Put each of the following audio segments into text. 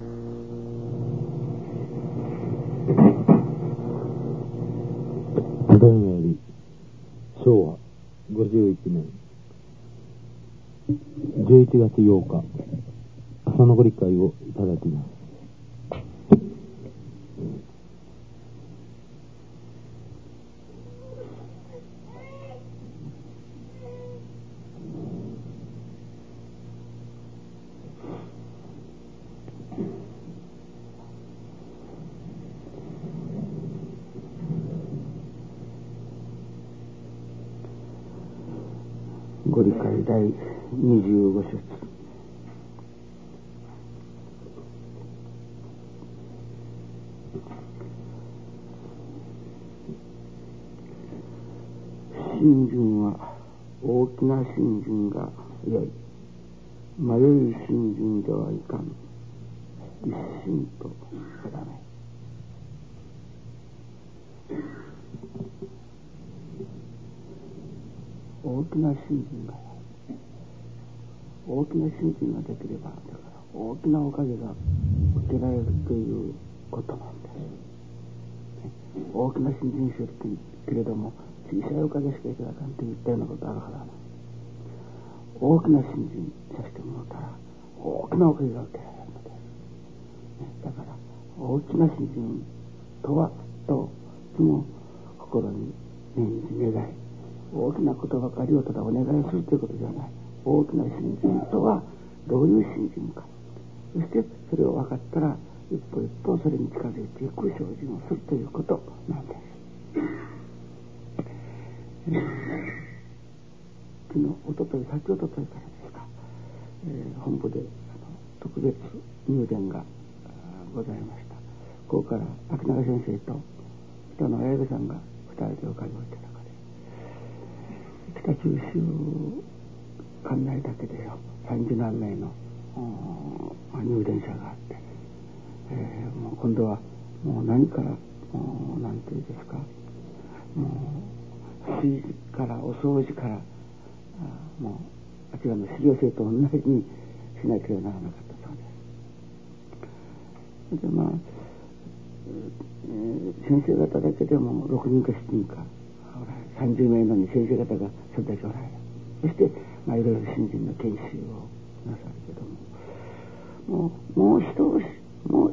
ただいまより昭和51年。11月8日朝のご理解をいただきますご理解第25節信心は大きな信心が良い迷い信心ではいかん一心と定め大きな信心が大きな信心ができればだから大きなおかげが受けられるということなんです大きな信心するけれども小さいおかげしかいただかんといったようなことあるはずな大きな信心させてもらったら大きなおかげが受けられるのです、だから大きな信心とはといつも心に念じ願い大きなことばかりをただお願いするということではない大きな信心とはどういう信心かそしてそれを分かったら一歩一歩それに近づいていく精進をするということなんです。昨日おととい先おとといからですか、えー、本部であの特別入電がございました。ここから秋永先生と北野綾部さんが2人でおかげをいただかれ北九州管内だけでよ30何名の入電車があって、えー、もう今度はもう何からもう何て言うんですかもう水からお掃除からもうあちらの修行生と同じにしなければならなかったそうです。でまあ、えー、先生方だけでも6人か7人か30名のに先生方がそれだけおられるそして、まあ、いろいろ新人の研修をなさるけどももうもう一押しも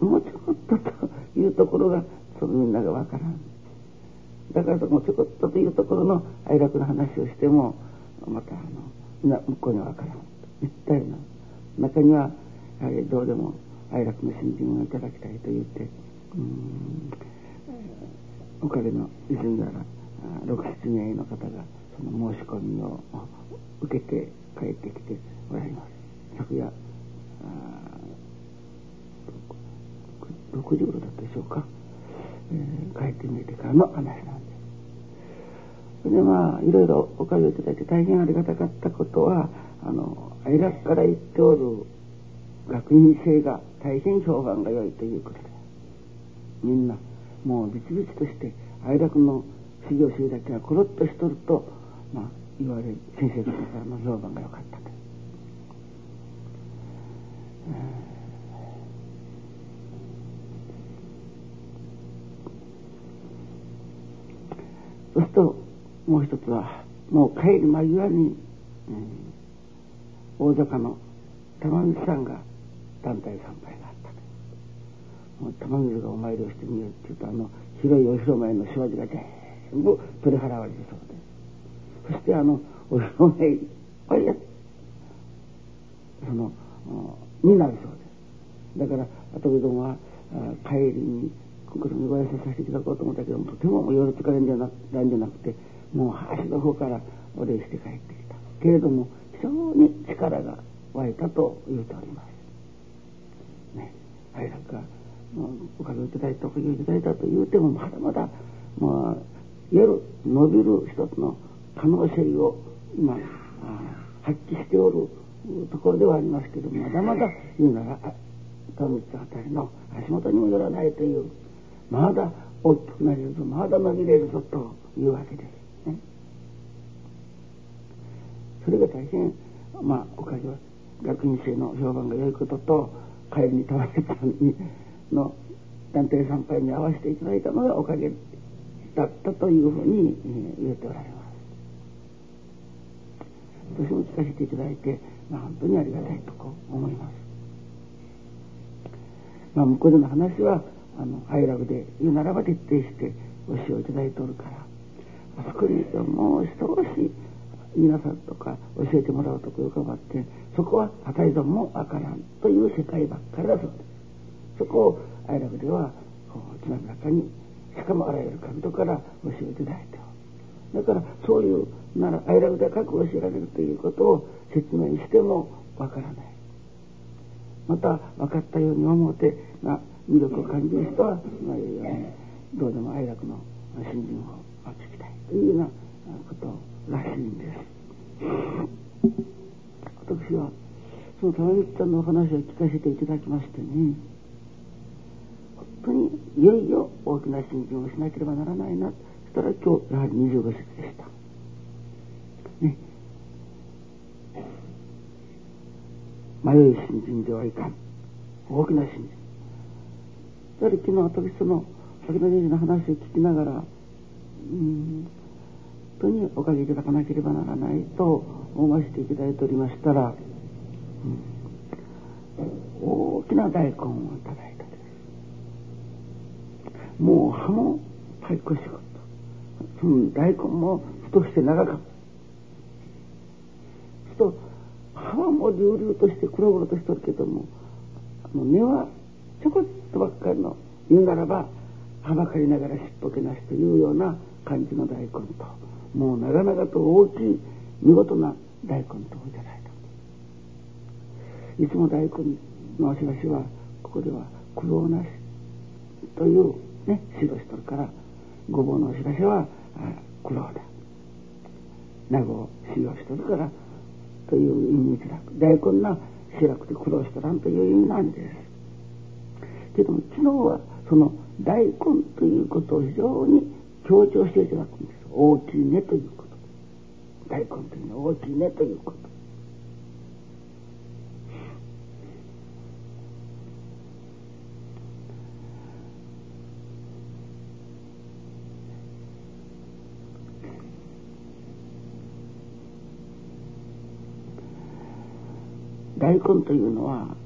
うもうちょこっとというところがそのみんながわからんだからそのちょこっとというところの哀楽の話をしてもまたあの向こうにはわからん。いったような中にはやはりどうでも哀楽の新人をいただきたいと言ってうんおかげの泉なら67名の方がその申し込みを受けて帰ってきておられます。昨夜6時頃だったでしょうか、えー、帰ってみてからの話なんです。それでまあいろいろおかげいただいて大変ありがたかったことはあの愛楽から言っておる学院生が大変評判が良いということでみんなもうビチビチとして愛楽の修行集だけがコロッとしとると、まあ、言われる先生方からの評判が良かったと。そうするともう一つはもう帰り間際に、うん、大阪の玉水さんが団体参拝があったと。もう玉水がお参りをしてみようっていうとあの広いお広前の障子が全部取り払われるそうでそしてあのお風呂へいっぱいやそのになるそうですだから後部どは帰りに心にご挨拶させていただこうと思ったけどもとても夜疲れんじゃななんじゃなくてもう端の方からお礼して帰ってきた。けれども非常に力が湧いたと言うております。ね。早くおかげいただいたおかげいただいたと言うてもまだまだまあ夜伸びる一つの可能性を今発揮しておるところではありますけどまだまだ言うなら富光あたりの足元にもよらないというまだ大きくなれるぞまだ伸びれるぞというわけで。すね。それが大変まあおかげは学院生の評判が良いことと帰りに玉井さんにの団体参拝に会わせていただいたのがおかげだったというふうに言っておられます。私も聞かせていただいて、まあ、本当にありがたいとこ思います、まあ、向こうでの話はあのアイラブで言うならば徹底してご指導いただいておるからあそこにもう少し皆さんとか教えてもらうところがあってそこは破壊損もわからんという世界ばっかりだそうです。そこをアイラブではつまびらかにしかもあらゆる角度から教えていただいてだからそういうならアイラブで覚悟教えられるということを説明してもわからない。また分かったように思うて、まあ、魅力を感じる人は、まあ、どうでも愛楽の信心をつきたいというようなことをらしいんです私はその玉光ちゃんのお話を聞かせていただきましてね。本当にいよいよ大きな信心をしなければならないなそしたら今日やはり25節でした。ね。迷い信心ではいかん。大きな信心やはり昨日私その先の先生の話を聞きながらうん当におかげいただかなければならないと思わせていただいておりましたら、うん、大きな大根をいただいたです。もう葉も太鼓仕事その大根も太して長かった。すと葉はもう隆々として黒々としてるけどもあの根はちょこっとばっかりの言うならばはばかりながらしっぽけなしというような感じの大根と。もう長々と大きい見事な大根といただいたいつも大根の足しはここでは苦労なしというね指導しとるからごぼうの足しは苦労だ名護を使用しとるからという意味に開く大根な白くて苦労しとらんという意味なんですけども昨日はその大根ということを非常に強調していただくんです。大きいねということ。大根というのは大きいねということ。大根というのは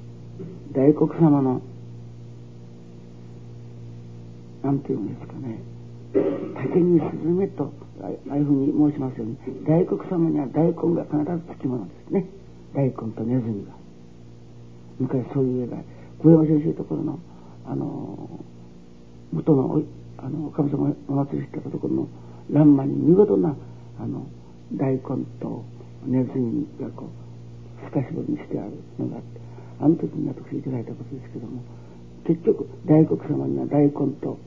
大黒様の何て言うんですかね。竹にスズメとああいうふうに申しますように大黒様には大根が必ずつきものですね。大根とネズミが。昔そういう絵が小山先生ところのあの元のあのおかみ様お祭りしてたところの欄間に見事なあの大根とネズミがこう透かし彫りにしてあるのがあってあの時に私いただいたことですけども結局大黒様には大根と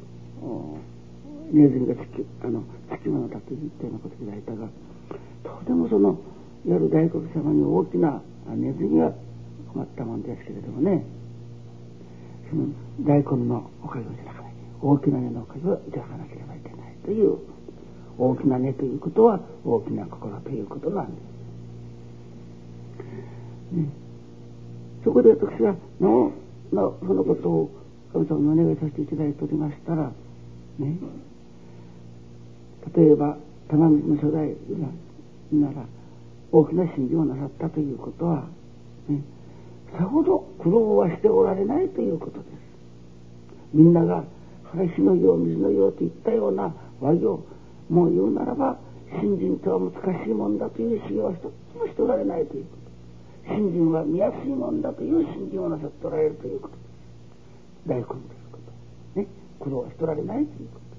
ネズミがつきあのつきものだといったようなことでいただいたがとてもそのいわゆる大黒様に大きなネズミが困ったもんですけれどもね。その大根のおかげをいただかない。大きな根のおかげをいただかなければいけないという大きな根ということは大きな心ということなんです。ね、そこで私はののそのことを神様にお願いさせていただいておりましたらね。例えば玉水の初代なら大きな信心をなさったということは、ね、さほど苦労はしておられないということです。みんなが火のよう水のようといったような和行もう言うならば信心とは難しいもんだという修行は一つもしておられないということ。信心は見やすいもんだという信心をなさっておられるということ。です大根ということ。ね苦労はしておられないということ。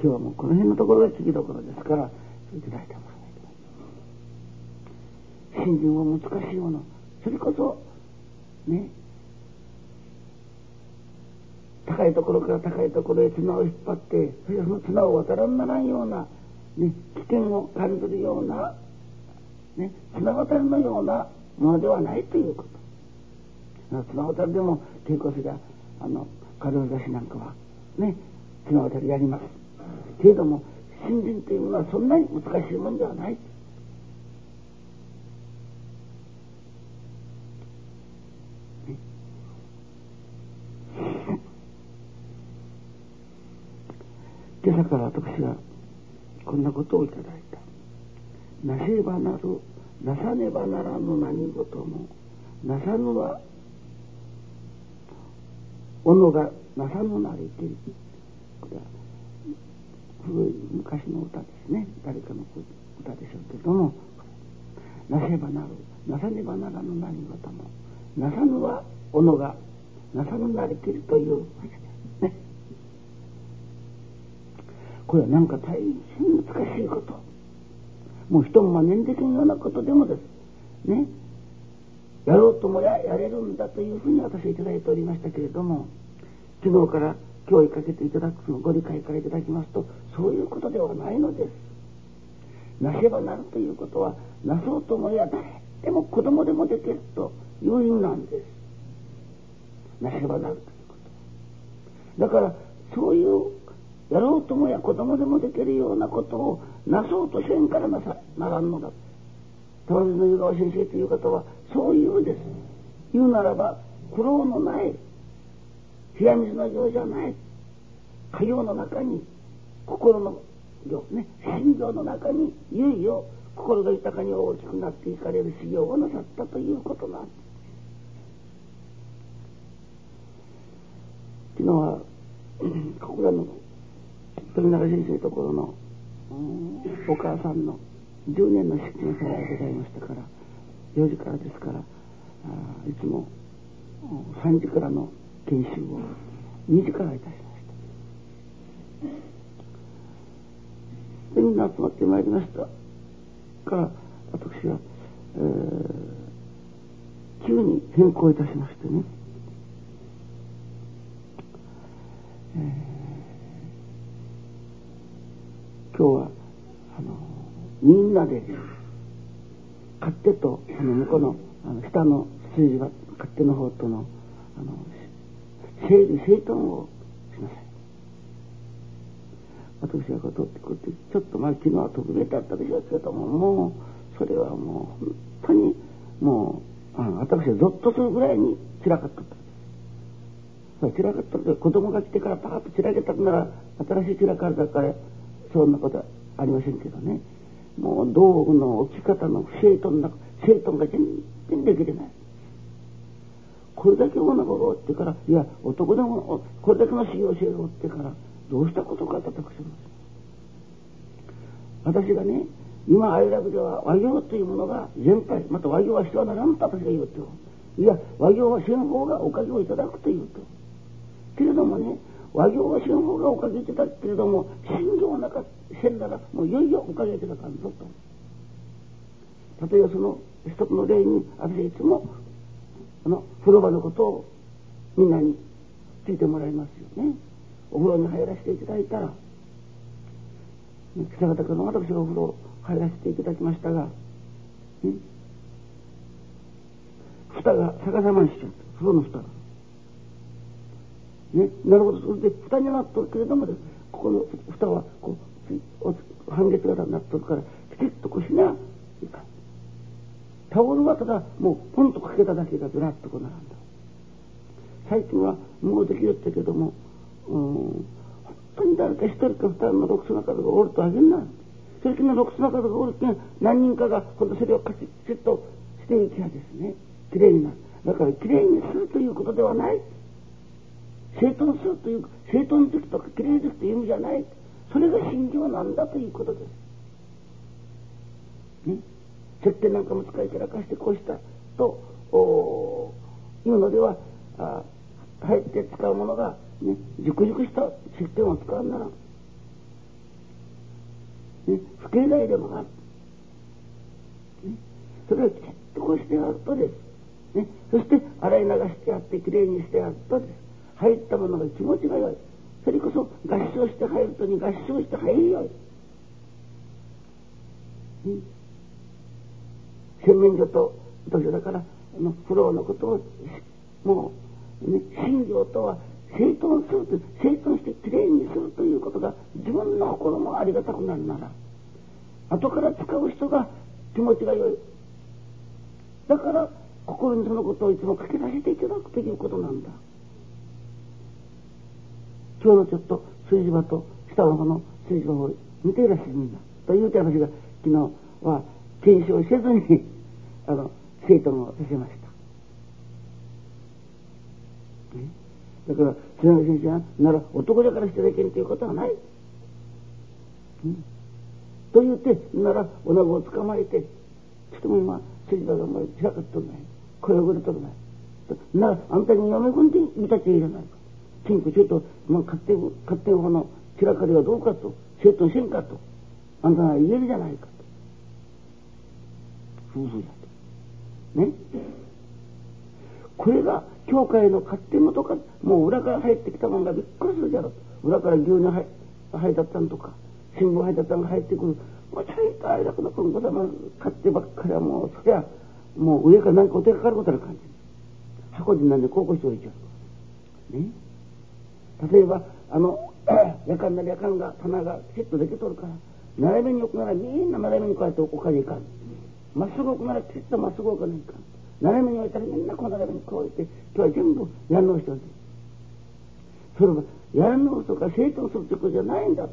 今日はもうこの辺のところが聞きどころですからいただいてもらわないと信心は難しいものそれこそね高いところから高いところへ綱を引っ張ってそれその綱を渡らんならんような、ね、危険を感じるような、ね、綱渡りのようなものではないということ。綱渡りでも稽古すりゃあの軽指しなんかはね綱渡りやります。けれども信心というものはそんなに難しいもんではない。今朝から私はこんなことをいただいた。なせばなる、なさねばならぬ何事も、なさぬは、おのがなさぬなりている。古い昔の歌ですね。誰かの歌でしょうけども、なせばなる、なさねばならぬ何事も、なさぬはおのがなさぬなりきるというわけですね。これはなんか大変難しいこと。もう人も真似できるようなことでもです。ね。やろうともややれるんだというふうに私はいいておりましたけれども、昨日から今日かけていただくのご理解からいただきますと、そういうことではないのです。なせばなるということは、なそうともや誰でも子供でもできるという意味なんです。なせばなるということ。だから、そういうやろうともや子供でもできるようなことをなそうとせんからなさならんのだ。玉水の湯川先生という方はそう言うです。言うならば苦労のない冷や水の行じゃない火曜の中に心のね心情の中にいよいよ心が豊かに大きくなっていかれる修行をなさったということなんです。昨日はここらの富永先生ところのお母さんの10年の式のさでございましたから4時からですからいつも3時からの研修を2時からいたしました。でみんな集まってまいりました。から私は、えー、急に変更いたしましてね、えー今日はあのみんなで勝手とあの向こうのあの下の数字は勝手の方とのあの整理整頓をしなさい私がこう取ってくってちょっとまあ昨日は特別だったでしょうけどももうそれはもう本当にもうあの私はゾッとするぐらいに散らかった。った散らかったって子供が来てからパーッと散らけたくなら新しい散らかるだからそんなことはありませんけどね。もう道具の置き方の整頓な整頓が全然できてない。これだけ女心をってからいや男でもこれだけの修行性をってからどうしたことかと私私がね今愛楽では和行というものが全体また和行は必要ならんと私が言うと。いや和行は先方がおかげをいただくというと。けれどもね和行は信方がおかげいただくけれども信行なかせんならもういよいよおかげいただかんぞと。例えその一つの例に私いつもあの風呂場のことをみんなに聞いてもらいますよね。お風呂に入らせていただいたら北方君の私がお風呂入らせていただきましたが、蓋が逆さまにしちゃった風呂の蓋が。ね、なるほど。それで蓋になっとるけれどもここの蓋はこう半月型になっとるからきちっとこうしないか。タオルはただもうポンとかけただけがずらっとこう並んだ。最近はもうできるってけどもうん本当に誰か一人か二人の六スナカドがおるとあげんなそれきの六スナカドがおるって何人かが今度それをカチッとしていきゃですねきれいになる。だからきれいにするということではない。整頓するという整頓的とかきれいですという意味じゃない。それが信条なんだということです。ね、石鹸なんかも使い散らかしてこうしたというのではあ入って使うものが、ね、熟熟した石鹸を使うなら、ね、不敬罪でもある、ね、それをきちっとこうしてやるとです、ね、そして洗い流してやってきれいにしてやるとです。入ったものが気持ちが良い。それこそ合唱して入るとに合唱して入るよい、うん、洗面所と私だからあのフローのことをもう、ね、信条とは整頓すると整頓してきれいにするということが自分の心もありがたくなるなら後から使う人が気持ちが良いだから心にそのことをいつも書き出していただくということなんだ。今日のちょっと炊事場と下の方の水の方見ていらっしゃるんだと言うて私が昨日は検証せずにあの生徒をさせました。ね、だから津波先生はなら男だからしてだけんということはない。うん、と言ってなら女子を捕まえてちょっとも今筋場がもう開かっとるない声をぐれとるない。ならあんたに嫁込んで見たっていいじゃない。か。ちんこちょっと、まあ、勝手勝手方の散らかりはどうかと生徒のせんかと。あんたが言えるじゃないかと。夫婦だとね。これが教会の勝手元かもう裏から入ってきたもんがびっくりするじゃろ。裏から牛乳入ったったんとか新聞入ったったんが入ってくる。もうちょいとあれだけのこの子様勝手ばっかりはもうそりゃもう上から何かお手がかかることな感じ。箱でなんで高校生をいちゃう。ね。例えばあの 夜間なり夜間が棚がセットできとるから斜めに置くならみんな斜めにこうやって置かねえかんまっすぐ置くならきっとまっすぐ置かねえか斜めに置いたらみんなこう斜めにこう置いて今日は全部やんのをしてそれはやんのとか正当するってことじゃないんだと。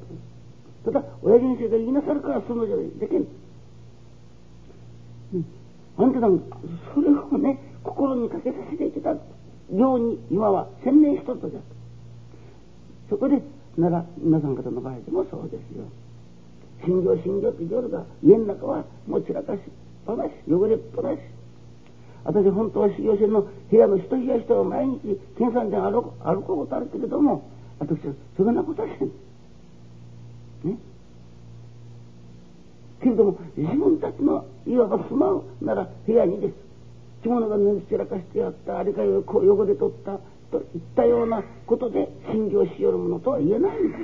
ただ親父先生が言いなさるからそのじゃできん、うん、あんたなんそれをね心にかけさせていただように今は千年一つじゃそこでなら皆さん方の場合でもそうですよ。信行信行って夜が家の中はもう散らかしぱなし汚れっぱなし私本当は修行船の部屋の一部屋一部毎日検査で歩歩くことあるけれども私はそんなことはせん。ね？けれども自分たちのいわば住まうなら部屋にです着物が脱ぎ散らかしてやったあれかよこう汚れとったといったようなことで信行しよるものとは言えないんだ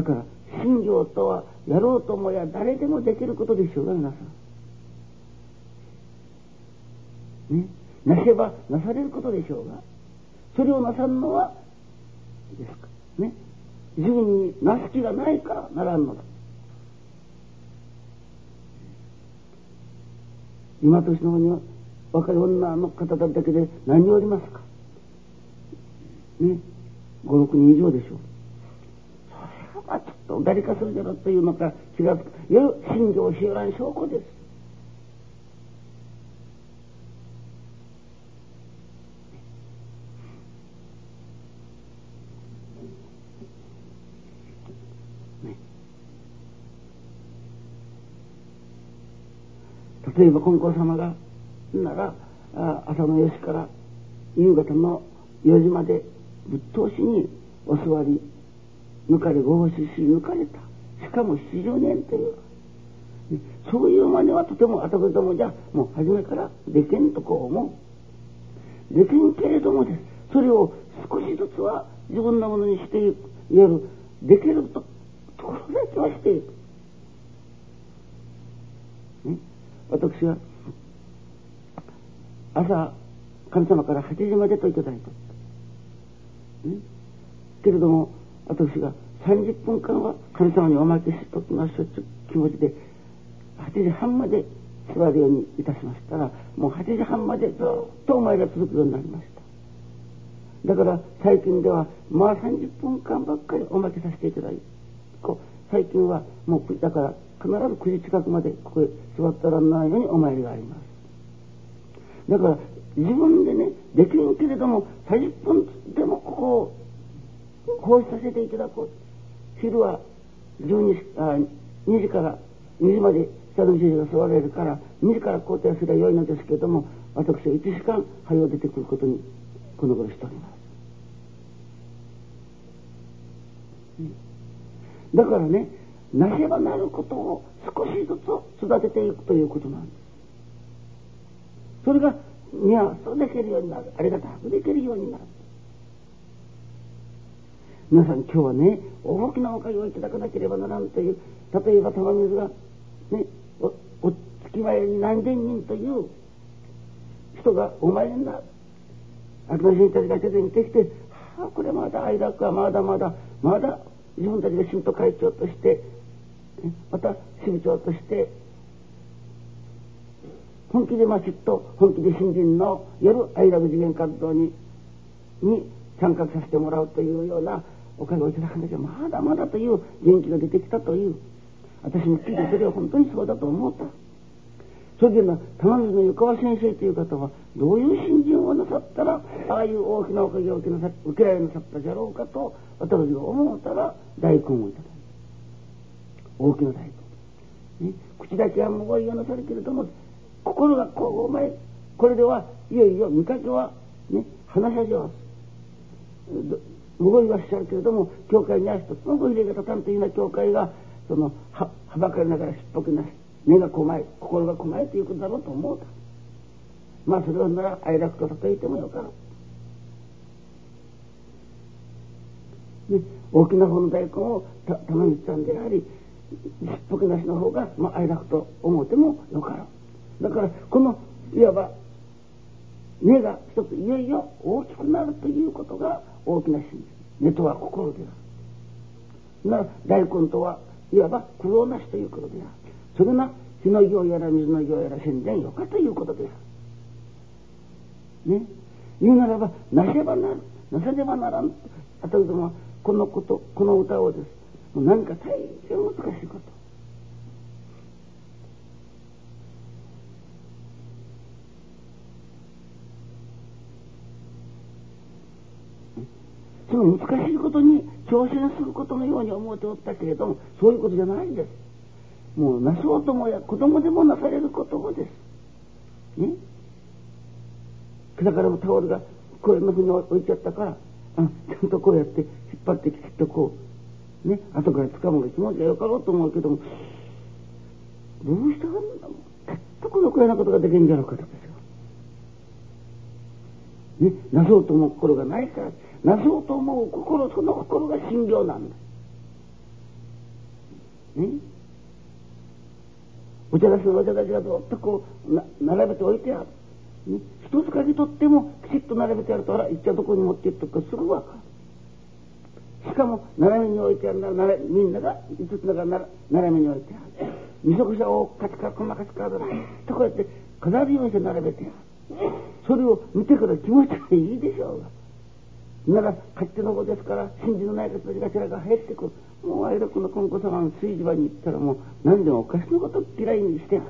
だから信行とはやろうともや誰でもできることでしょうが皆さ。ん。ね。なせばなされることでしょうが。それをなさるのはですか。ね。自分になす気がないからならんのだ。今年の方には若い女の方だけで何人おりますか。ね。56人以上でしょう。あちょっと誰かするじゃろというのか違ういわゆる信条集団証拠です例えば金光様がなら朝の4時から夕方の4時までぶっ通しにお座り抜かれご奉仕し抜かれた。しかも70年という。そういう真似はとても後ともじゃもう初めからできんとこう思う。できんけれどもです。それを少しずつは自分のものにしていくいわゆるできるとところだけはしていく、ね、私は朝神様から8時までといただいた、ね、けれども私が30分間は神様におまけしときましょうという気持ちで8時半まで座るようにいたしましたらもう8時半までずっとお前が続くようになりました。だから最近ではまあ30分間ばっかりおまけさせていただいて最近はもうだから必ず9時近くまでここへ座ったらないようにお参りがあります。だから自分でねできんけれども30分でもここを奉仕させていただこう昼は12あ2時から2時まで下の先生が座られるから2時から交代すればよいのですけれども私は1時間早う出てくることにこの頃しております。だからねなせばなることを少しずつ育てていくということなんです。それが見合わせとできるようになるありがたくできるようになる皆さん今日はね大きなおかげをいただかなければならんという例えば玉水がねおお月前に何千人という人がお参りになる秋の人たちが出てきてきてはあこれまだ間かまだまだまだ自分たちが信徒会長としてまた支部長として本気でましっと本気で新人の夜愛楽次元活動にに参画させてもらうというようなおかげをいただかなきゃまだまだという元気が出てきたという。私も聞いてそれは本当にそうだと思った。それでの玉水の湯川先生という方はどういう信心をなさったらああいう大きなおかげを受けなさ受けられなさったじゃろうかと私が思ったら大根をいただいた。大きな大根、ね、口だけはもう言わなさるけれども心がこうお前これではいよいよ見かけはね話し上むごいはしちゃうけれども教会には一つのご入れ方たたんというような教会がそのははばかりながらしっぽくなし目がこまい心がこまいということだろうと思うたまあそれはなら哀楽と例えてもよかろう、ね、大きな方の大根をた玉道さんでありしっぽくなしの方が、まあ、哀楽と思うてもよかろう。だからこのいわば目が一ついよいよ大きくなるということが大きな真実目とは心である。な大根とはいわば苦労なしということである。それが火の行やら水の行やら宣伝よかということである。ね。言うならばなせばなるなさねばならん。あたりどもこのことこの歌をです。何か大変難しいこと。その難しいことに挑戦することのように思っておったけれどもそういうことじゃないんです。もうなそうともや子供でもなされることもです。ね？だからもタオルがこういうふうに置いちゃったからあちゃんとこうやって引っ張ってきちっとこうね？後から掴むが気持ちがよかろうと思うけどもどうしてあんなもんたったこのくらいなことができるんじゃろうかと。ね、なそうと思う心がないからなそうと思う心その心が信行なんだ。ねお茶出しのお茶出しがずっとこうな並べておいてある。ね、一つかけ取ってもきちっと並べてあるとあら一体どこに持っていっとくかすぐわかる。しかも斜めに置いてあるならみんなが五つのが斜めに置いてある。二足車をカチカ細かちかずらとこうやって飾るようにして並べてある。それを見てから気持ちがいいでしょう。が。なら勝手の子ですから信じのない方たちが寺が入ってくる。もう愛楽の金庫様の炊事場に行ったらもう何でもおかしなこと嫌いにしてやっ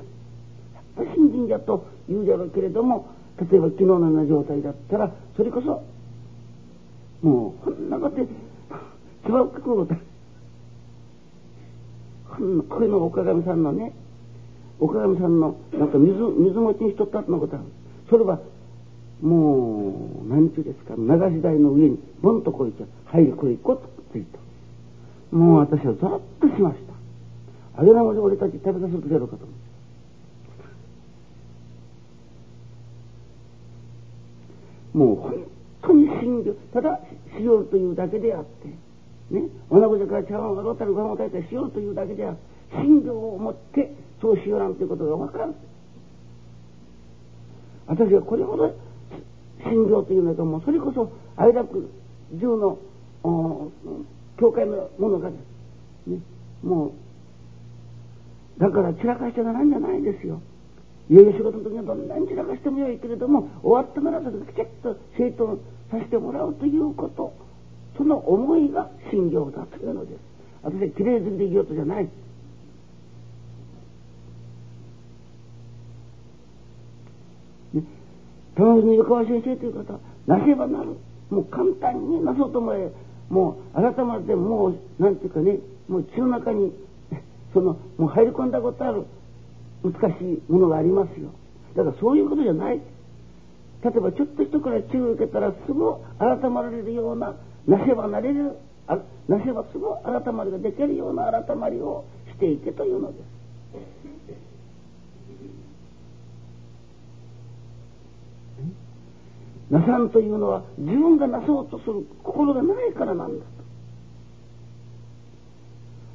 ぱり信心じゃと言うじゃろうけれども例えば昨日のような状態だったらそれこそもうこんなことでつばをかくことこれのお鏡さんのねお鏡さんのなんか水水持ちにしとったってのことある。それはもう何ちゅうですか流し台の上にボンとこいちゃはいこれ一個ついた。もう私はざっとしました。あげなもで俺たち食べさせるやろうかと思って。もう本当に信行ただしようというだけであってね。女子から茶碗がろうたるご飯を炊いてしようというだけであって信行を持ってそうしようなんていうことが分かる。私はこれほど信条というのともそれこそ愛楽中の教会のものがです。ね。もうだから散らかしてならんじゃないですよ。いよいよ仕事の時にはどんなに散らかしてもよいけれども終わったならそれきちっと正当させてもらうということ。その思いが信条だというのです。私はきれいずりでいようとじゃない。玉水の湯川先生とい。う方なせばなるもう簡単になそうと思えもう改まってもうなんていうかねもう血の中にそのもう入り込んだことある。難しいものがありますよ。だからそういうことじゃない。例えばちょっと人から注意を受けたらすぐ改まられるようななせばなれるなせばすぐ改まりができるような改まりをしていけというのです。なさんというのは自分がなそうとする心がないからなんだと。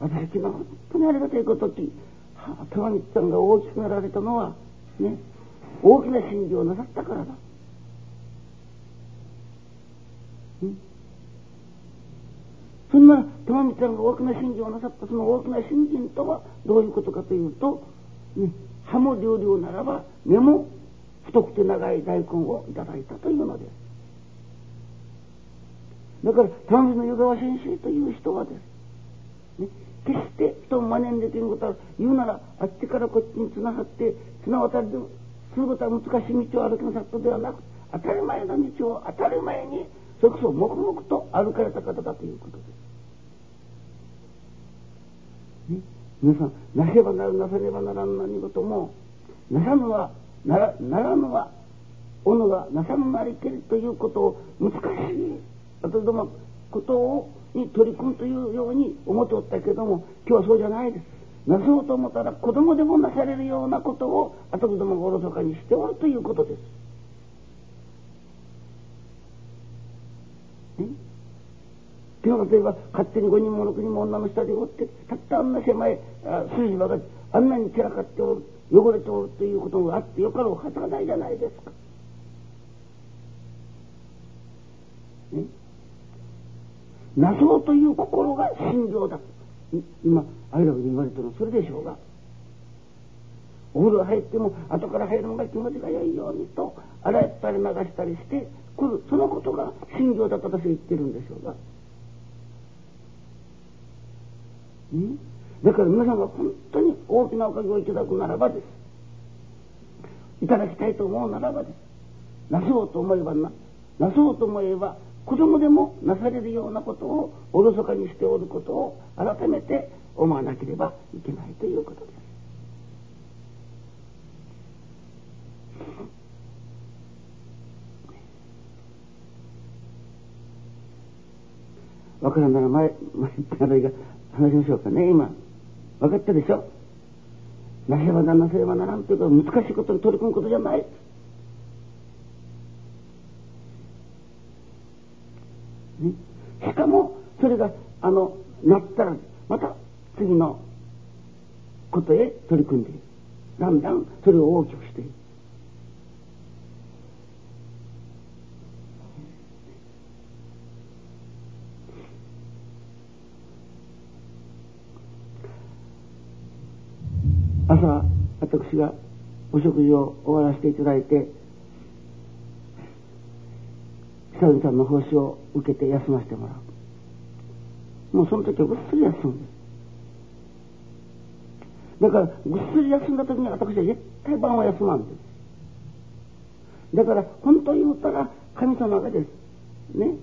私昨日本当にありがたいことき、は、玉道さんが大きくなられたのは、ね、大きな信条をなさったからだ。そんな玉道さんが大きな信条をなさったその大きな信心とはどういうことかというと、ね、歯も両々ならば目も太くて長い大根をいただいたというのです。だから玉水の湯川先生という人はです、ね、決して人を真似んでということは言うならあっちからこっちにつながって綱渡りでもすることは難しい道を歩きなさったではなく当たり前の道を当たり前にそれこそ黙々と歩かれた方だということです。ね、皆さんなせばなるなさねばならん何事もなさぬはならならぬはおのがなさぬなりけりということを難しい私どもことをに取り組むというように思っておったけども今日はそうじゃないです。なそうと思ったら子供でもなされるようなことを後どもがおろそかにしておるということです。今日例えば勝手に5人も6人も女の下でおってたったあんな狭い筋ばかりあんなに散らかっておる汚れておるということがあってよかろうはたがないじゃないですか。ね、なそうという心が心情だ。今あいらで言われてる。のそれでしょうが。お風呂入っても後から入るのが気持ちが良いようにと洗ったり流したりして来る。そのことが心情だと私は言ってるんでしょうが。ん？だから皆さんが本当に大きなおかげをいただくならばですいただきたいと思うならばですなそうと思えばななそうと思えば子供でもなされるようなことをおろそかにしておることを改めて思わなければいけないということです。わからんなら前、前あれが話しましょうかね、今。分かったでしょ？なせばななせればならんというか難しいことに取り組むことじゃない。ね、しかもそれがあのなったらまた次のことへ取り組んでいる。だんだんそれを大きくしている。朝私がお食事を終わらせていただいて久々さんの奉仕を受けて休ませてもらう。もうその時はぐっすり休むんで。すだからぐっすり休んだ時に私は絶対晩は休まんで。すだから本当に言うたら神様がですね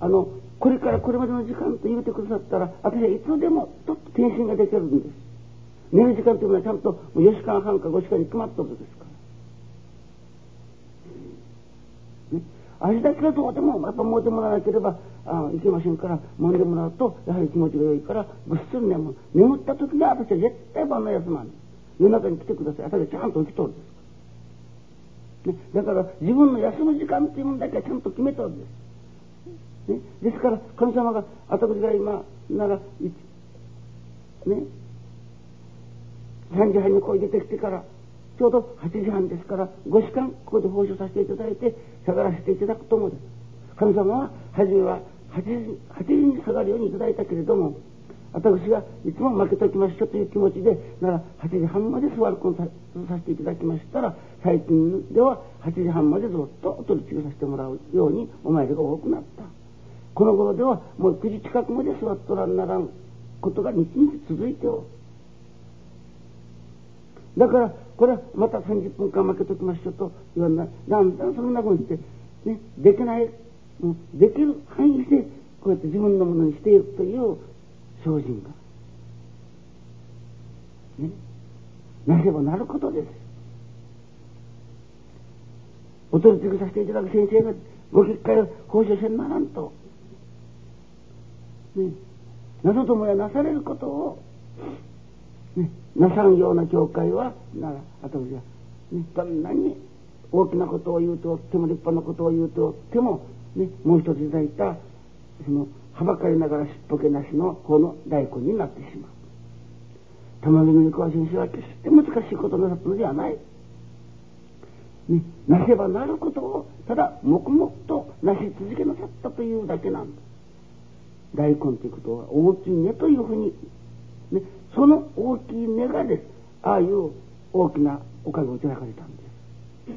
あのこれからこれまでの時間と言うてくださったら私はいつでもとっと転身ができるんです。寝る時間というのはちゃんと4時間半か5時間に決まったことですから。味だけはどうでもやっぱもうてもらわなければあいけませんから揉んでもらうとやはり気持ちが良いからぐっすり眠る。眠った時には私は絶対晩の休まん。夜中に来てください。私はちゃんと起きとるんです、ね、だから自分の休む時間っていうものだけはちゃんと決めとるんです、ね、ですから神様が私が今ならね。3時半に声出てきてからちょうど8時半ですから5時間ここで奉仕させていただいて下がらせていただくと思う。です神様は初めは8時 ,8 時に下がるようにいただいたけれども私がいつも負けておきましょうという気持ちでなら8時半まで座ることさせていただきましたら最近では8時半までずっと取り次ぎさせてもらうようにお参りが多くなった。この頃ではもう9時近くまで座っとらんならんことが日々続いておる。だからこれはまた30分間負けときましょうと言わない。だんだんそんなふうにして、ね、できない、できる範囲でこうやって自分のものにしていくという精進が。ね。なせばなることです。お取り次ぎさせていただく先生がご結界を交渉せんならんと。ね。なぞともやなされることをね、なさんような教会はなら私は、ね、どんなに大きなことを言うとっても立派なことを言うとっても、ね、もう一ついただいたそのはばかりながらしっぽけなしの方の大根になってしまう玉木の川先生は決して難しいことなさったのではない、ね、なせばなることをただ黙々となし続けなさったというだけなんだ大根ということは大きいねというふうに、ね、その大きい目がです。ああいう大きなおかげを頂かれたんです、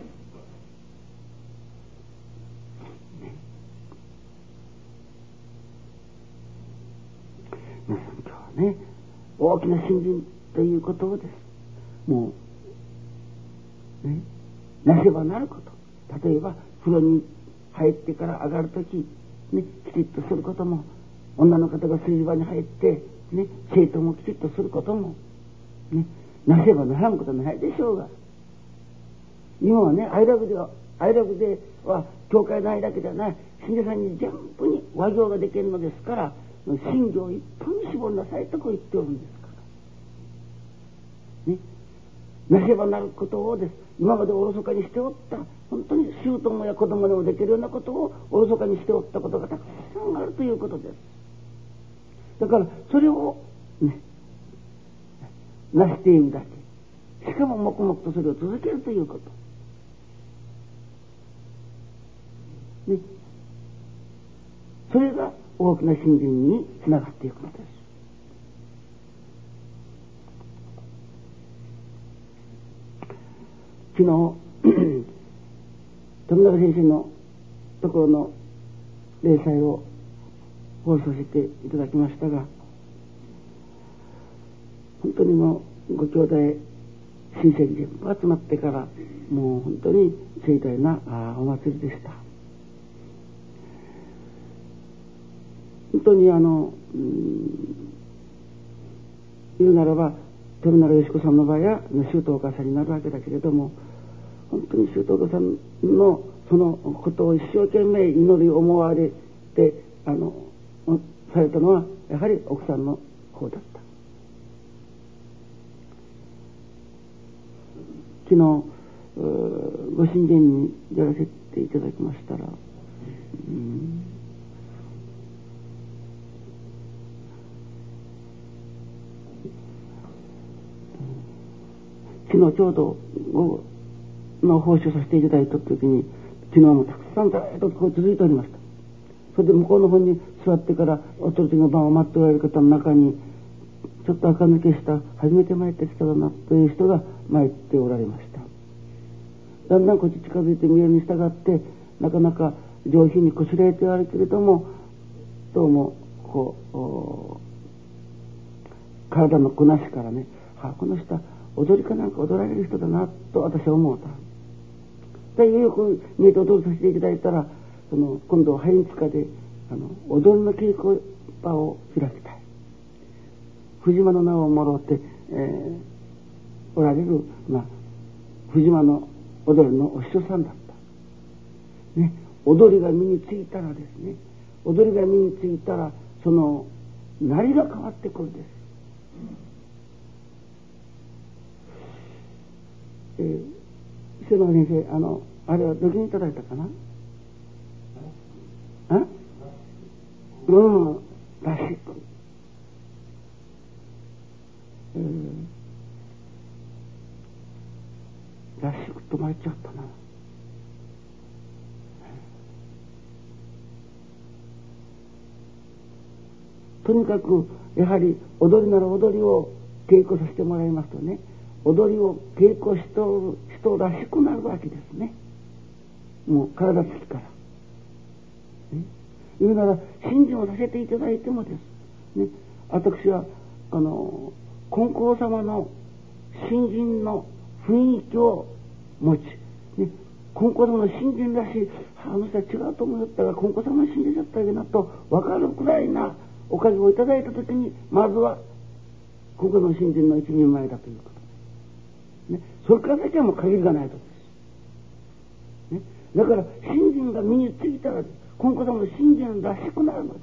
ね、今日はね大きな新人ということをです。もうね。なせばなること。例えば風呂に入ってから上がるとき、ね、きちっとすることも女の方が水場に入ってね、生徒もきちっとすることも、ね、なせばならんことないでしょうが。今はね、アイラブでは、アイラブでは、教会内だけじゃない、信者さんに全部に和行ができるのですから、信条一本に絞りなさいとこう言っておるんですから。ね。なせばなることをです。今までおろそかにしておった、本当に姑や子供でもできるようなことをおろそかにしておったことがたくさんあるということです。だから、それを、ね、なしているだけ。しかも黙々とそれを続けるということ。ね、それが大きな信心につながっていくのです。昨日、富永先生のところの例祭を放送していただきましたが、本当にもうご兄弟、親戚全部集まってから、もう本当に盛大なお祭りでした。本当にあの、うん、言うならば富永よし子さんの場合は周東お母さんになるわけだけれども本当に周東お母さんのそのことを一生懸命祈り思われてあのされたのはやはり奥さんの方だった。昨日ご神殿にやらせていただきましたら、うん。昨日ちょうど午後の奉仕をさせていただいた時に昨日もたくさんずっとこう続いておりました。それで向こうの方に座ってからおとる時の晩を待っておられる方の中にちょっと垢抜けした初めて参ってきたかなという人が参っておられましただんだんこっち近づいて見えるに従ってなかなか上品にこしらえてあるけれどもどうもこう体のこなしからね、はあ、この人は踊りかなんか踊られる人だなと私は思うた。でよく見えて踊りさせていただいたらその今度ハインツカであの踊りの稽古場を開きたい藤間の名をもろって、えー、おられる、まあ、藤間の踊りのお師匠さんだった。ね、踊りが身についたらですね踊りが身についたらそのなりが変わってくるんです。えー、磯野先生あのあれはどきにいただいたかな？あ？うらしく、えー、らしくと参っちゃったな。とにかくやはり踊りなら踊りを稽古させてもらいますとね。踊りを稽古しとる人らしくなるわけですね。もう体つきから、ね、言うなら信心をさせていただいてもですね私はあの金光様の新人の雰囲気を持ち、ね、金光様の新人らしいあの人は違うと思ったが金光様の信じちゃったわけなと分かるくらいなおかげをいただいた時にまずは金光の新人の一人前だということ。ね、それからだけはもう限りがないとです、ね、だから信心が身についたら今後さんの信心らしくなるので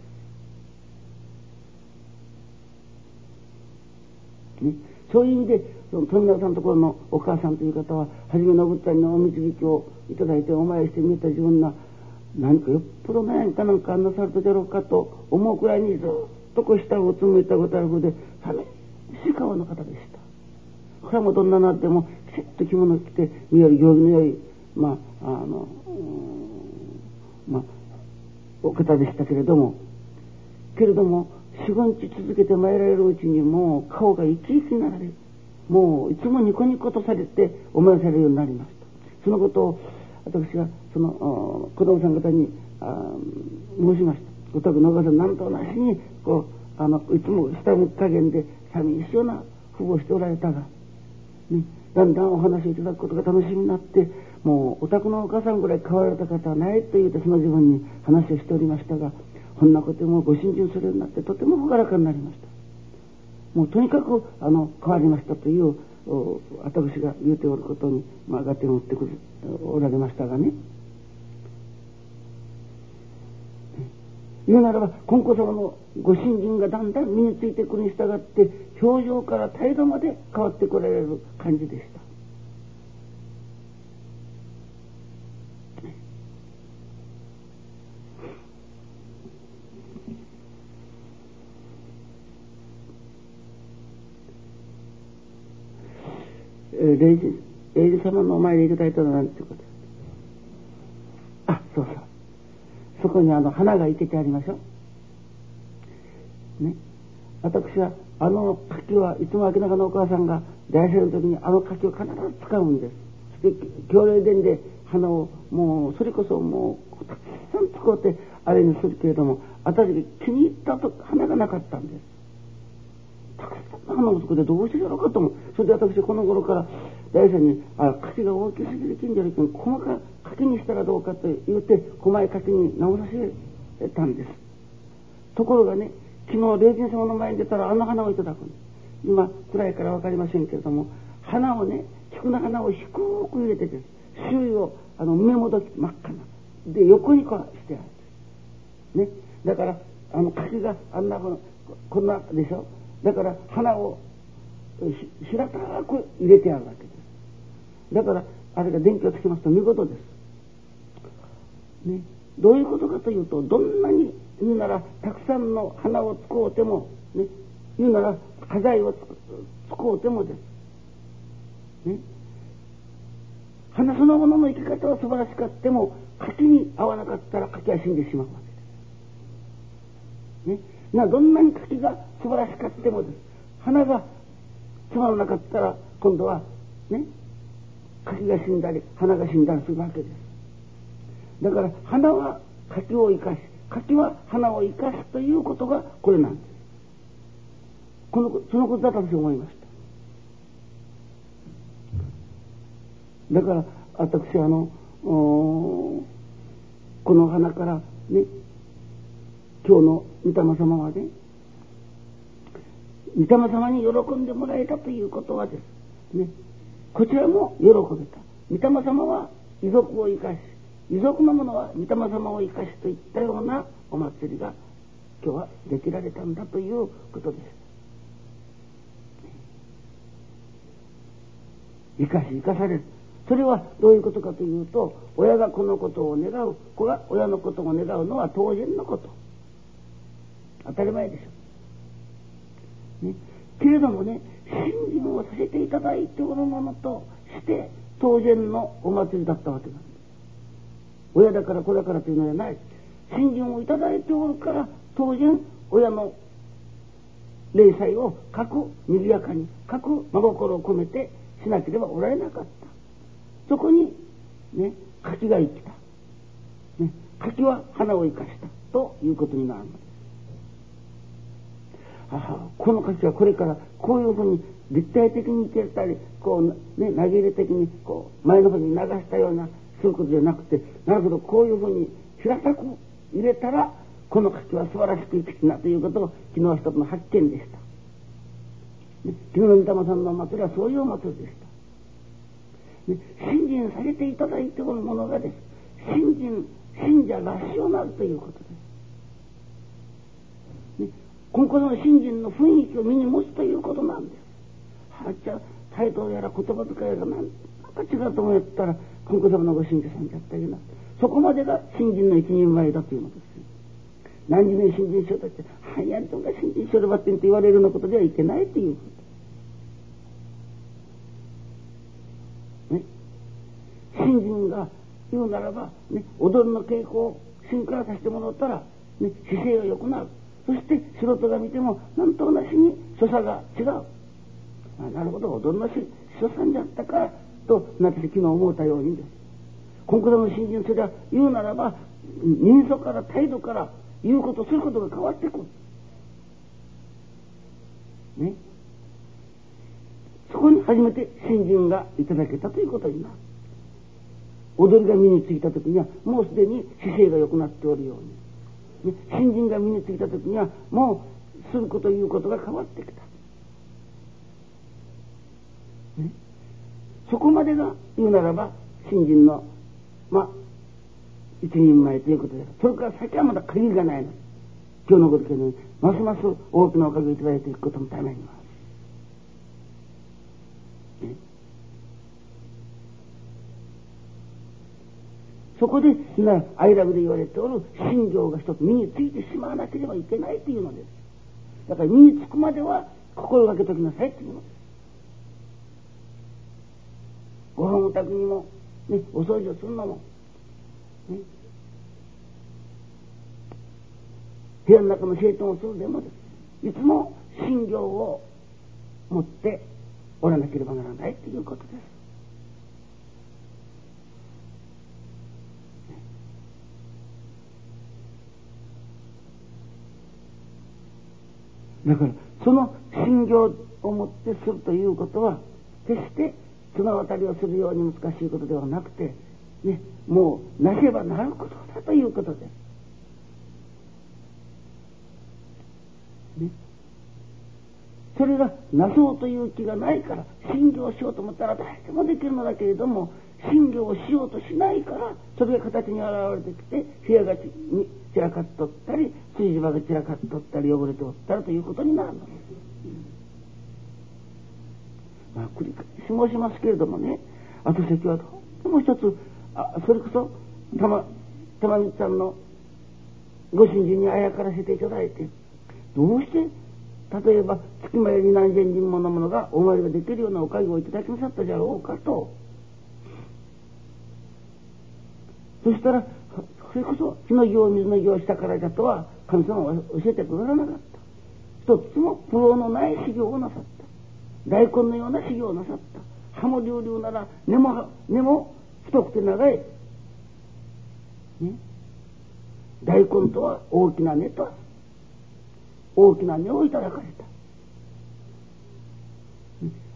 す、ね、そういう意味でその富永さんのところのお母さんという方は初めのぶったりのお導きをいただいてお参りしてみた自分が何かよっぽど悩みかなんかなさるとじゃろうかと思うくらいにずっとこう下をうつむいたごたるふうで寂しい顔の方でした。これはもうどんななってもきちっと着物着て見える行儀の良いまああのまあお方でしたけれども。けれども四五日続けて参られるうちにもう顔が生き生きになられもういつもニコニコとされてお参りされるようになりました。そのことを私はその子供さん方に申しました。お宅のお母さん何となしにこうあのいつも下向き加減で寂しいような父母しておられたが、ね、だんだんお話をいただくことが楽しみになってもうお宅のお母さんぐらい変わられた方はないと言うてその自分に話をしておりましたがこんなこともご信心するようになってとても朗らかになりましたもうとにかくあの変わりましたという私が言うておることに、まあ、合点を打ってくるおられましたがね言うならば金光様のご信心がだんだん身についていくに従って表情から態度まで変わってこられる感じでした。霊寺、霊寺様のお参り行きたいとは何ていうこと？あ、そうそう。そこにあの花が生けてありましょう。ね。私はあの柿はいつも明らかのお母さんが大生の時にあの柿を必ず使うんです。そして強霊殿で花をもうそれこそもうたくさん使ってあれにするけれども私気に入ったと花がなかったんです。たくさんの花を作ってどうしてやろうかと思う。それで私この頃から大さんに、あ、柿が大きすぎる近所の人に細かい柿にしたらどうかと言って細い柿に直させたんです。ところがね、昨日霊人様の前に出たらあの花をいただく今暗いから分かりませんけれども花をね菊の花を低く入れてです周囲をあの目元真っ赤な。で横にこうしてある。ね。だからあの柿があんなこんなでしょ。だから花を平たく入れてあるわけです。だからあれが電気をつけますと見事です。ね。どういうことかというとどんなに言うならたくさんの花を使うても、ね、言うなら花材を使うてもです、ね、花そのものの生き方は素晴らしかっても柿に合わなかったら柿は死んでしまうわけです。ね、などんなに柿が素晴らしかってもです花がつまらなかったら今度はね柿が死んだり花が死んだりするわけです。だから花は柿を生かし柿は花を生かすということがこれなんですこのそのことだと私思いましただから私はあのこの花からね今日の御霊様はね御霊様に喜んでもらえたということはですねこちらも喜べた御霊様は遺族を生かし遺族の者は御霊様を生かしといったようなお祭りが今日はできられたんだということです。生かし生かされる。それはどういうことかというと親が子のことを願う子が親のことを願うのは当然のこと当たり前でしょ、ね、けれどもね信心をさせていただいておるものとして当然のお祭りだったわけなんです親だから子だからというのではない。信心をいただいておるから当然親の霊祭を各賑やかに各真心を込めてしなければおられなかった。そこにね柿が生きた、ね、柿は花を生かした。ということになる。のですあこの柿はこれからこういうふうに立体的に生けたりこうね投げ入れ的にこう前の方に流したようなそういうことじゃなくてなるほどこういうふうに平たく入れたらこの柿は素晴らしく生きてなということを昨日一つの発見でした。ね、昨日の御霊さんのお祭りはそういうお祭りでした。ね、信心されていただいておるものがです。信心、信者が死をなるということです。今後の信心の雰囲気を身に持つということなんです。はあ、じゃ、態度やら言葉遣いが何か違うと思ったら、今後様のご信者さんじゃったけど、そこまでが信心の一人前だというのです何時に信心しようとって「はやりとか信心しよるばってん」と言われるようなことではいけないということ。ね。信心が言うならば、ね、踊りの稽古を進化させてもらったら、ね、姿勢が良くなる。そして素人が見ても何となしに所作が違う。あなるほど踊りの師匠さんじゃったかと私昨日思ったようにです。今回の信心それは言うならば人相から態度から言うことすることが変わってくる。ね。そこに初めて新人がいただけたということになる。踊りが身についた時にはもうすでに姿勢が良くなっておるように、ね、新人が見についた時にはもうすること言うことが変わってきた。ね、そこまでが言うならば新人のまあ一人前ということでそれから先はまだ限りがないの今日のことけどますます大きなおかげをいただいていくこともためには、そこで今アイラブで言われておる信条が一つ身についてしまわなければいけないというのです。だから身につくまでは心がけときなさいというの。ですご飯宅にも、ね、お掃除をするのも、ね、部屋の中の整頓をするでもです。いつも信行を持っておらなければならないということです。だからその信行を持ってするということは決して綱渡りをするように難しいことではなくて、ね、もうなけばなることだということです。ね、それがなそうという気がないから信行しようと思ったら誰でもできるのだけれども信行をしようとしないからそれが形に現れてきて部屋がちに散らかっとったり炊事場が散らかっとったり汚れておったりということになるのです。まあ、繰り返し申しますけれどもね私たちはどう一つあそれこそ玉玉光さんのご信心にあやからせていただいてどうして例えば月前に何千人ものものがお参りができるようなおかげをいただきなさったじゃろうかとそしたらそれこそ火の行水の行したからだとは神様は教えてくださらなかった。一つもプロのない修行をなさった。大根のような修行をなさった。葉も隆々なら根も根も太くて長い、ね、大根とは大きな根とは大きな根をいただかれた。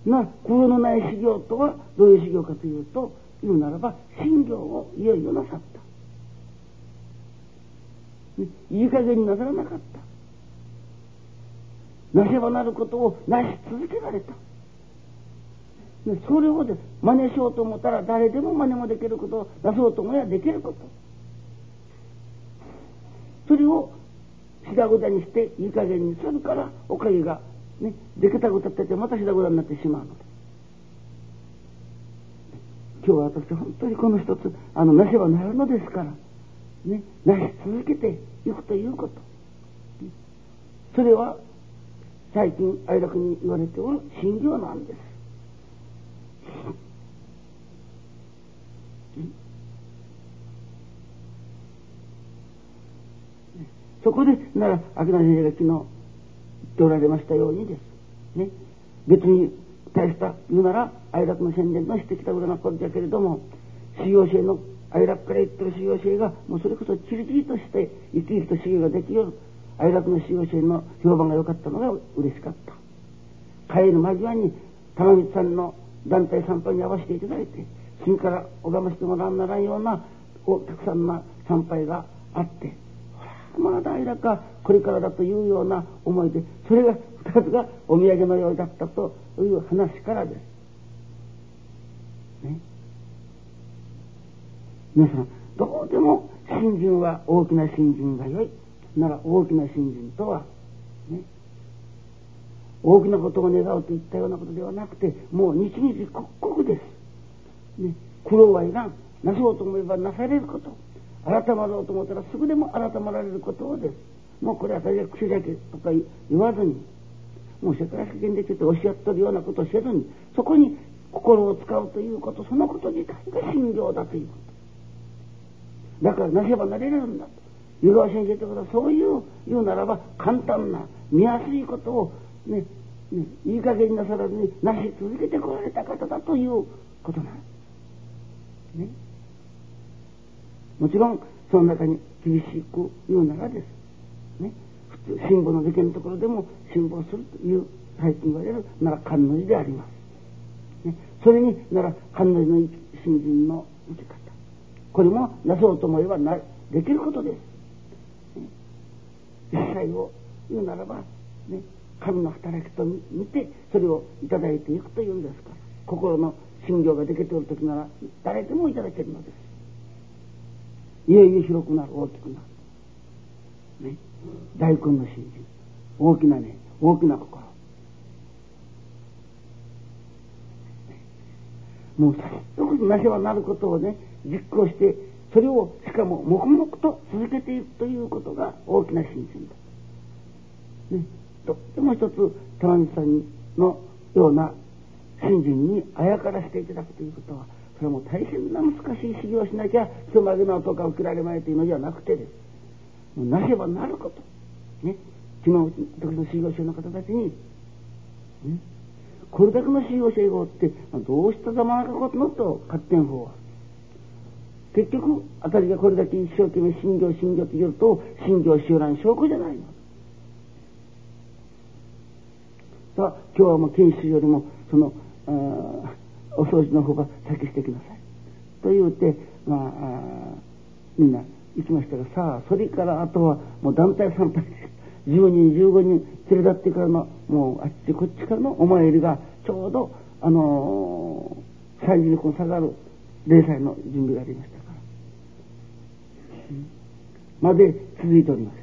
な空のない修行とはどういう修行かというと言うならば信行をいよいよなさった、いい加減になさらなかったなせばなることをなし続けられた。それをで真似しようと思ったら誰でも真似もできることを出そうと思えばできること。それをしだごだにしていい加減にするからおかげがねできたことっててまたしだごだになってしまうので。今日は私本当にこの一つあのなせばなるのですからねなし続けていくということ。それは最近愛楽に言われておる信行なんです。そこでなら秋名先生が昨日言っておられましたようにですね別に大した言うなら愛楽の宣伝のしてきたことなことだけれども修行生の愛楽から言ってる修行生がもうそれこそチリチリとして生き生きと修行ができる愛楽の修行生の評判が良かったのが嬉しかった帰る間際に玉光さんの団体参拝に合わせていただいて次から拝ましてもらわならんようなたくさんの参拝があってまだ愛楽かこれからだというような思いでそれが2つがお土産のようだったという話からです。ね、皆さんどうでも信心は大きな信心がよい。なら大きな信心とは、ね、大きなことを願うといったようなことではなくてもう日々刻々です、ね、苦労はいらん。なそうと思えばなされること。改まろうと思ったらすぐでも改まられることをです。もうこれは私は口だけとか言わずにもう世界世間でちょっとおっしゃってるようなことをせずにそこに心を使うということそのこと自体が信条だということ。だからなせばなれるんだと。湯川先生ということはそういう言うならば簡単な見やすいことをねねいい加減なさらずになし続けてこられた方だということなん。です。ね。もちろんその中に厳しく言うならです。ね。普通辛抱の事件のところでも辛抱するという最近言われる奈良観音寺であります。それに奈良観音寺の新人の受け方。これもなそうと思えばなできることです。ね、一切を言うならば、ね、神の働きと見てそれをいただいていくというんですか。ら心の信行ができておる時なら誰でもいただけるのです。いよいよ広くなる大きくなる、ね、大根の信心大きなね大きな心。もう早速なせばなることをね実行してそれをしかも黙々と続けていくということが大きな信心だ。ね、とっても一つ玉道さんのような信心にあやからしていただくということはそれも大変な難しい修行をしなきゃ人までのとか受けられまいというのではなくてです。もうなせばなること。ね。今の時の修行者の方たちに、ね、これだけの修行者をってどうしたざまなことのと勝手法は結局あたりがこれだけ一生懸命信行信行と言うと信行集団証拠じゃないの。さあ今日はもう研修よりもそのお掃除の方が先してきなさい。と言うてまああみんな行きましたがさあそれからあとはもう団体参拝10人15人連れ立ってからのもうあっちこっちからのお参りがちょうどあのー、3時にこの下がる0歳の準備がありましたから、まで続いております。